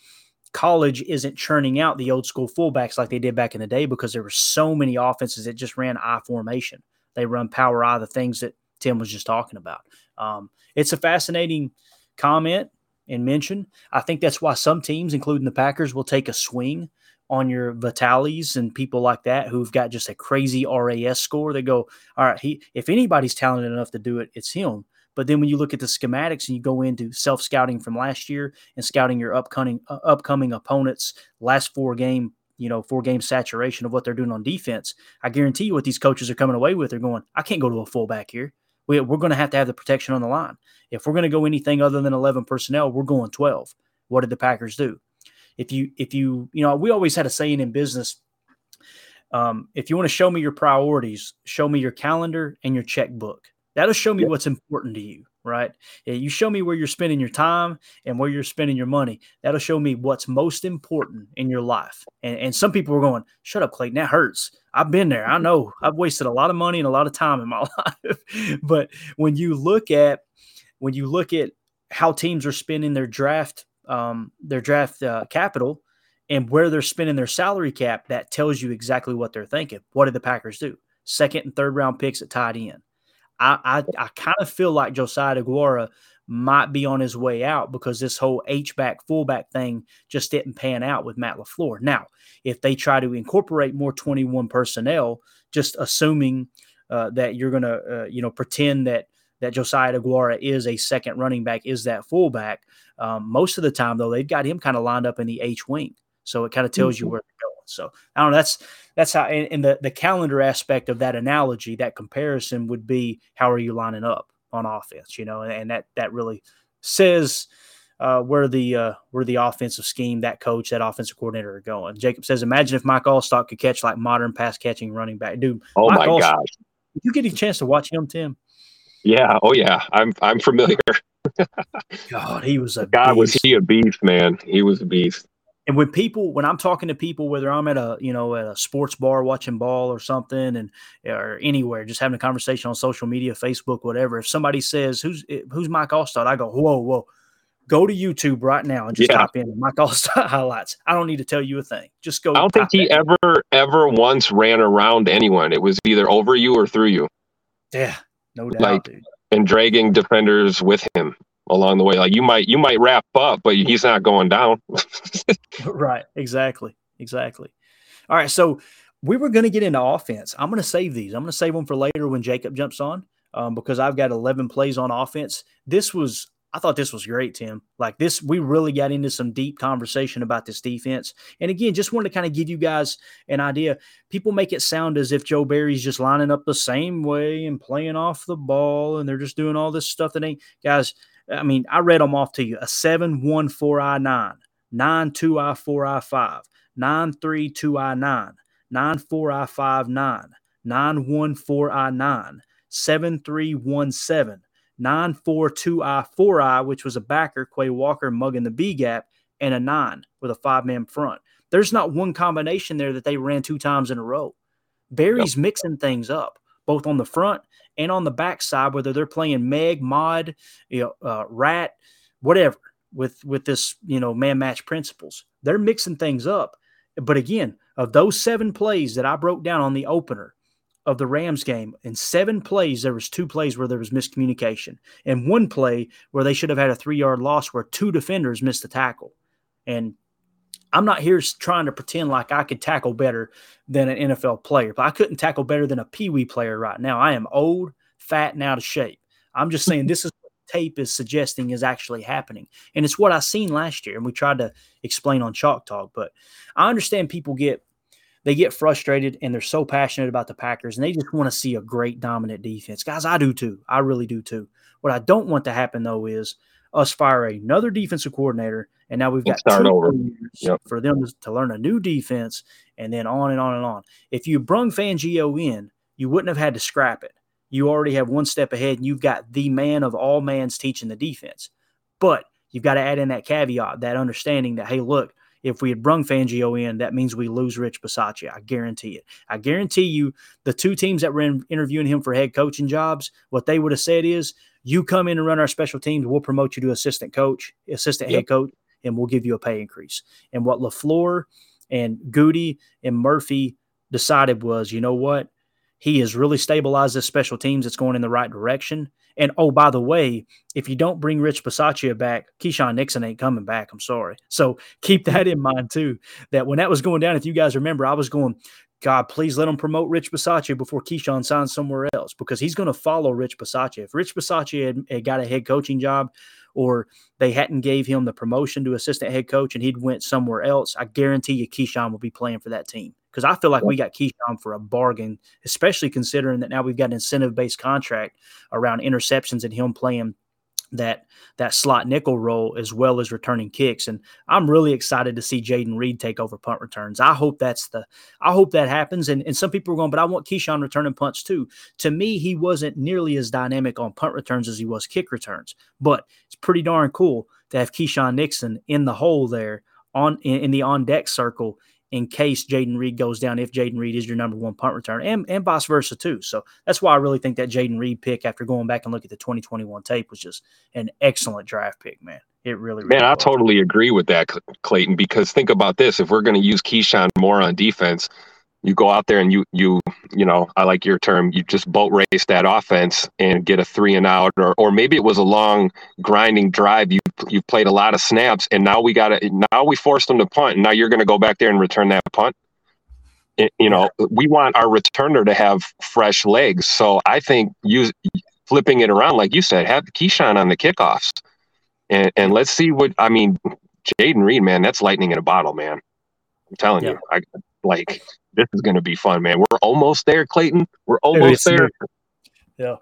college isn't churning out the old school fullbacks like they did back in the day because there were so many offenses that just ran I formation. They run power I, the things that Tim was just talking about. Um, it's a fascinating comment and mention. I think that's why some teams, including the Packers, will take a swing on your Vitalis and people like that who've got just a crazy RAS score. They go, all right, he if anybody's talented enough to do it, it's him. But then when you look at the schematics and you go into self scouting from last year and scouting your upcoming uh, upcoming opponents, last four game, you know, four game saturation of what they're doing on defense, I guarantee you what these coaches are coming away with. They're going, I can't go to a fullback here. We, we're going to have to have the protection on the line. If we're going to go anything other than 11 personnel, we're going 12. What did the Packers do? If you, if you, you know, we always had a saying in business um, if you want to show me your priorities, show me your calendar and your checkbook. That'll show me yep. what's important to you, right? You show me where you're spending your time and where you're spending your money. That'll show me what's most important in your life. And, and some people are going, "Shut up, Clayton. That hurts." I've been there. I know. I've wasted a lot of money and a lot of time in my life. but when you look at when you look at how teams are spending their draft um, their draft uh, capital and where they're spending their salary cap, that tells you exactly what they're thinking. What did the Packers do? Second and third round picks at tight end. I I, I kind of feel like Josiah Deguara might be on his way out because this whole H back fullback thing just didn't pan out with Matt LaFleur. Now, if they try to incorporate more 21 personnel, just assuming uh, that you're going to, uh, you know, pretend that that Josiah Deguara is a second running back, is that fullback. Um, most of the time, though, they've got him kind of lined up in the H wing, so it kind of tells mm-hmm. you where. So I don't know. That's that's how. And, the the calendar aspect of that analogy, that comparison would be how are you lining up on offense? You know, and, and that that really says. Uh, where the uh, where the offensive scheme, that coach, that offensive coordinator are going. Jacob says, "Imagine if Mike Alstott could catch like modern pass catching running back, dude." Oh Mike my Alstott, gosh! Did you get a chance to watch him, Tim? Yeah. Oh yeah. I'm I'm familiar. God, he was a God. Beast. Was he a beast, man? He was a beast. And when people, when I'm talking to people, whether I'm at a you know at a sports bar watching ball or something, and or anywhere, just having a conversation on social media, Facebook, whatever. If somebody says who's eh, who's Mike Alstott, I go, whoa, whoa. Go to YouTube right now and just yeah. type in Mike Alstott highlights. I don't need to tell you a thing. Just go. I don't think he ever, ever once ran around anyone. It was either over you or through you. Yeah, no doubt, like, dude. And dragging defenders with him along the way. Like you might you might wrap up, but he's not going down. right. Exactly. Exactly. All right. So we were going to get into offense. I'm going to save these. I'm going to save them for later when Jacob jumps on um, because I've got 11 plays on offense. This was I thought this was great, Tim. Like this, we really got into some deep conversation about this defense. And again, just wanted to kind of give you guys an idea. People make it sound as if Joe Barry's just lining up the same way and playing off the ball, and they're just doing all this stuff that ain't guys. I mean, I read them off to you: a seven one four I nine, nine two I four I five, nine three two I nine, nine four I five nine, nine one four I nine, seven three one seven 942I 4I, which was a backer, Quay Walker mugging the B gap, and a nine with a five man front. There's not one combination there that they ran two times in a row. Barry's yep. mixing things up, both on the front and on the back side, whether they're playing Meg, Mod, you know, uh, Rat, whatever, with with this you know man match principles. They're mixing things up. But again, of those seven plays that I broke down on the opener, of the Rams game, in seven plays, there was two plays where there was miscommunication, and one play where they should have had a three yard loss where two defenders missed the tackle. And I'm not here trying to pretend like I could tackle better than an NFL player, but I couldn't tackle better than a Pee Wee player right now. I am old, fat, and out of shape. I'm just saying this is what tape is suggesting is actually happening. And it's what I seen last year. And we tried to explain on Chalk Talk. But I understand people get they get frustrated and they're so passionate about the Packers and they just want to see a great dominant defense. Guys, I do too. I really do too. What I don't want to happen though is us fire another defensive coordinator and now we've got start over yep. for them to learn a new defense and then on and on and on. If you brung Fangio in, you wouldn't have had to scrap it. You already have one step ahead and you've got the man of all mans teaching the defense. But you've got to add in that caveat, that understanding that, hey, look, if we had brung Fangio in, that means we lose Rich Bisaccia. I guarantee it. I guarantee you, the two teams that were in, interviewing him for head coaching jobs, what they would have said is, you come in and run our special teams, we'll promote you to assistant coach, assistant yep. head coach, and we'll give you a pay increase. And what LaFleur and Gutey and Murphy decided was, you know what? He has really stabilized this special teams. It's going in the right direction. And oh, by the way, if you don't bring Rich Bisaccia back, Keisean Nixon ain't coming back. I'm sorry. So keep that in mind too. That when that was going down, if you guys remember, I was going, God, please let him promote Rich Bisaccia before Keisean signs somewhere else because he's going to follow Rich Bisaccia. If Rich Bisaccia had, had, got a head coaching job or they hadn't gave him the promotion to assistant head coach and he'd went somewhere else, I guarantee you Keisean will be playing for that team because I feel like we got Keisean for a bargain, especially considering that now we've got an incentive based contract around interceptions and him playing that that slot nickel role as well as returning kicks. And I'm really excited to see Jayden Reed take over punt returns. I hope that's the I hope that happens. And, and some people are going, but I want Keisean returning punts too. To me, he wasn't nearly as dynamic on punt returns as he was kick returns. But it's pretty darn cool to have Keisean Nixon in the hole there on in, in the on deck circle in case Jayden Reed goes down, if Jayden Reed is your number one punt return, and, and vice versa too. So that's why I really think that Jayden Reed pick, after going back and look at the 2021 tape, was just an excellent draft pick, man. It really, man, really I totally agree with that, Clayton. Because think about this: if we're going to use Keisean more on defense, you go out there and you you you know I like your term you just boat race that offense and get a three and out or or maybe it was a long grinding drive. You you played a lot of snaps and now we got to now we forced them to punt. And now you're going to go back there and return that punt. It, you know we want our returner to have fresh legs. So I think use flipping it around like you said have Keisean on the kickoffs. And and let's see what I mean Jayden Reed man that's lightning in a bottle man. I'm telling yeah. you I like this is going to be fun, man. We're almost there, Clayton. We're almost there. Yeah,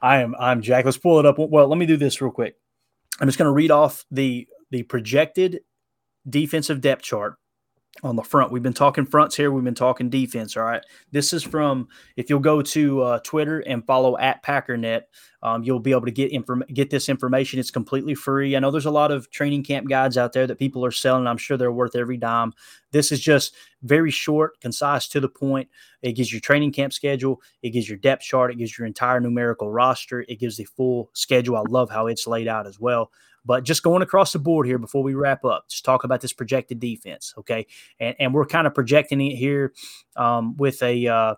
I am. I'm Jack. Let's pull it up. Well, let me do this real quick. I'm just going to read off the the projected defensive depth chart on the front. We've been talking fronts here. We've been talking defense. All right. This is from if you'll go to uh, Twitter and follow at PackerNet, um, you'll be able to get inform- get this information. It's completely free. I know there's a lot of training camp guides out there that people are selling. I'm sure they're worth every dime. This is just very short, concise, to the point. It gives your training camp schedule. It gives your depth chart. It gives your entire numerical roster. It gives the full schedule. I love how it's laid out as well. But just going across the board here before we wrap up, just talk about this projected defense, okay? And, and we're kind of projecting it here um, with a, uh,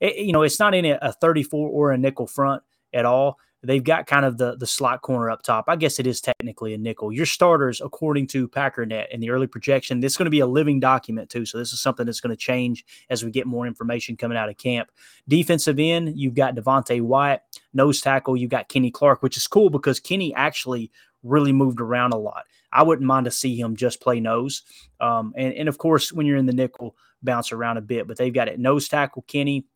it, you know, it's not in a, a 34 or a nickel front at all. They've got kind of the the slot corner up top. I guess it is technically a nickel. Your starters, according to PackerNet in the early projection, this is going to be a living document too. So this is something that's going to change as we get more information coming out of camp. Defensive end, you've got Devonte Wyatt. Nose tackle, you've got Kenny Clark, which is cool because Kenny actually really moved around a lot. I wouldn't mind to see him just play nose. Um, and, and of course, when you're in the nickel, bounce around a bit. But they've got it nose tackle Kenny,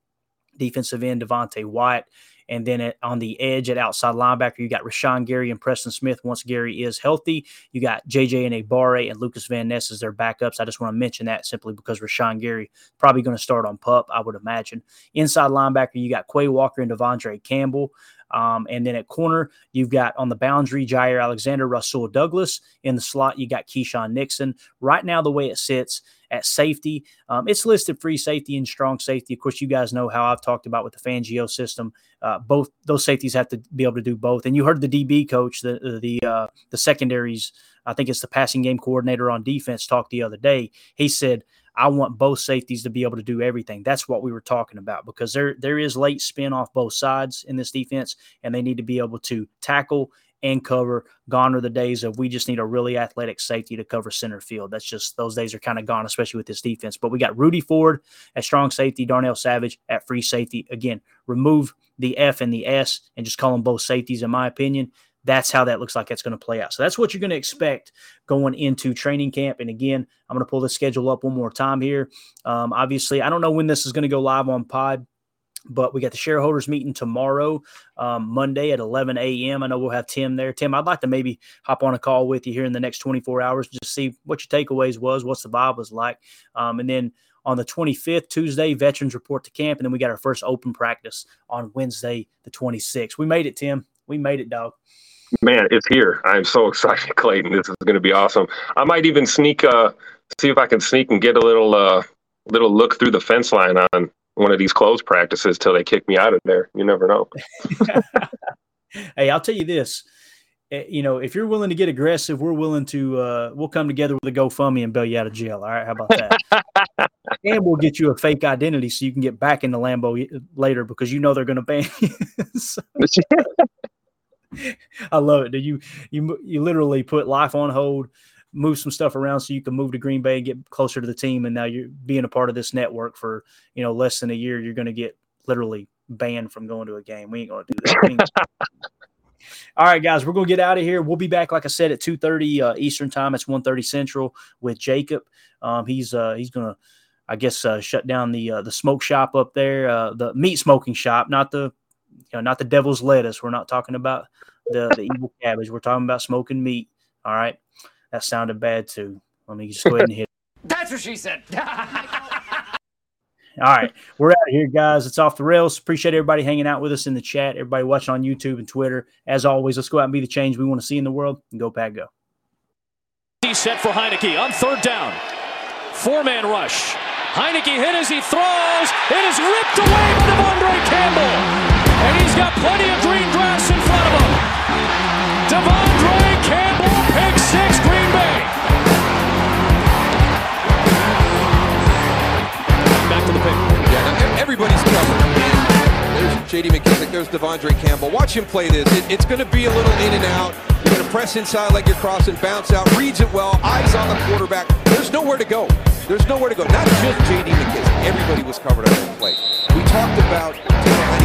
defensive end Devonte Wyatt. And then at, on the edge at outside linebacker, you got Rashan Gary and Preston Smith once Gary is healthy. You got JJ Enagbare and Lucas Van Ness as their backups. I just want to mention that simply because Rashan Gary probably going to start on pup, I would imagine. Inside linebacker, you got Quay Walker and De'Vondre Campbell. Um, and then at corner, you've got on the boundary Jaire Alexander, Rasul Douglas. In the slot, you got Keisean Nixon. Right now, the way it sits at safety, um, it's listed free safety and strong safety. Of course, you guys know how I've talked about with the Fangio system. Uh, both those safeties have to be able to do both. And you heard the DB coach, the the uh, the secondaries. I think it's the passing game coordinator on defense talk the other day. He said I want both safeties to be able to do everything. That's what we were talking about because there there is late spin off both sides in this defense, and they need to be able to tackle and cover. Gone are the days of we just need a really athletic safety to cover center field. That's just those days are kind of gone, especially with this defense. But we got Rudy Ford at strong safety, Darnell Savage at free safety. Again, remove the F and the S and just call them both safeties, in my opinion that's how that looks like it's going to play out. So that's what you're going to expect going into training camp. And again, I'm going to pull the schedule up one more time here. Um, obviously, I don't know when this is going to go live on Pod. But we got the shareholders meeting tomorrow, um, Monday at 11 a.m. I know we'll have Tim there. Tim, I'd like to maybe hop on a call with you here in the next 24 hours, just see what your takeaways was, what's the vibe was like, um, and then on the 25th, Tuesday, veterans report to camp, and then we got our first open practice on Wednesday, the 26th. We made it, Tim. We made it, dog. Man, it's here. I'm so excited, Clayton. This is going to be awesome. I might even sneak, uh, see if I can sneak and get a little, uh, little look through the fence line on one of these closed practices till they kick me out of there. You never know. hey, I'll tell you this. Eh, you know, if you're willing to get aggressive, we're willing to. Uh, we'll come together with a GoFundMe and bail you out of jail. All right, how about that? and we'll get you a fake identity so you can get back in the Lambeau later because you know they're going to ban you. so, I love it. Do you you you literally put life on hold, move some stuff around so you can move to Green Bay and get closer to the team, and now you're being a part of this network for you know less than a year. You're going to get literally banned from going to a game. We ain't going to do that. All right, guys, we're gonna get out of here. We'll be back, like I said, at two thirty uh, Eastern time. It's one thirty Central with Jacob. Um, he's uh, he's gonna, I guess, uh, shut down the uh, the smoke shop up there, uh, the meat smoking shop, not the, you know, not the devil's lettuce. We're not talking about the the evil cabbage. We're talking about smoking meat. All right, that sounded bad too. Let me just go ahead and hit. That's what she said. All right. We're out of here, guys. It's off the rails. Appreciate everybody hanging out with us in the chat, everybody watching on YouTube and Twitter. As always, let's go out and be the change we want to see in the world and go, Pack, go. He's set for Heinicke on third down. Four man rush. Heinicke hit as he throws. It is ripped away by De'Vondre Campbell. And he's got plenty of green grass in front of him. De'Vondre Campbell, pick six, Green Bay. Back to the pick. Yeah, everybody's covered. There's J.D. McKissic. There's De'Vondre Campbell. Watch him play this. It, it's going to be a little in and out. You're going to press inside like you're crossing, bounce out, reads it well, eyes on the quarterback. There's nowhere to go. There's nowhere to go. Not just J.D. McKissic. Everybody was covered on that play. We talked about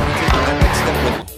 that with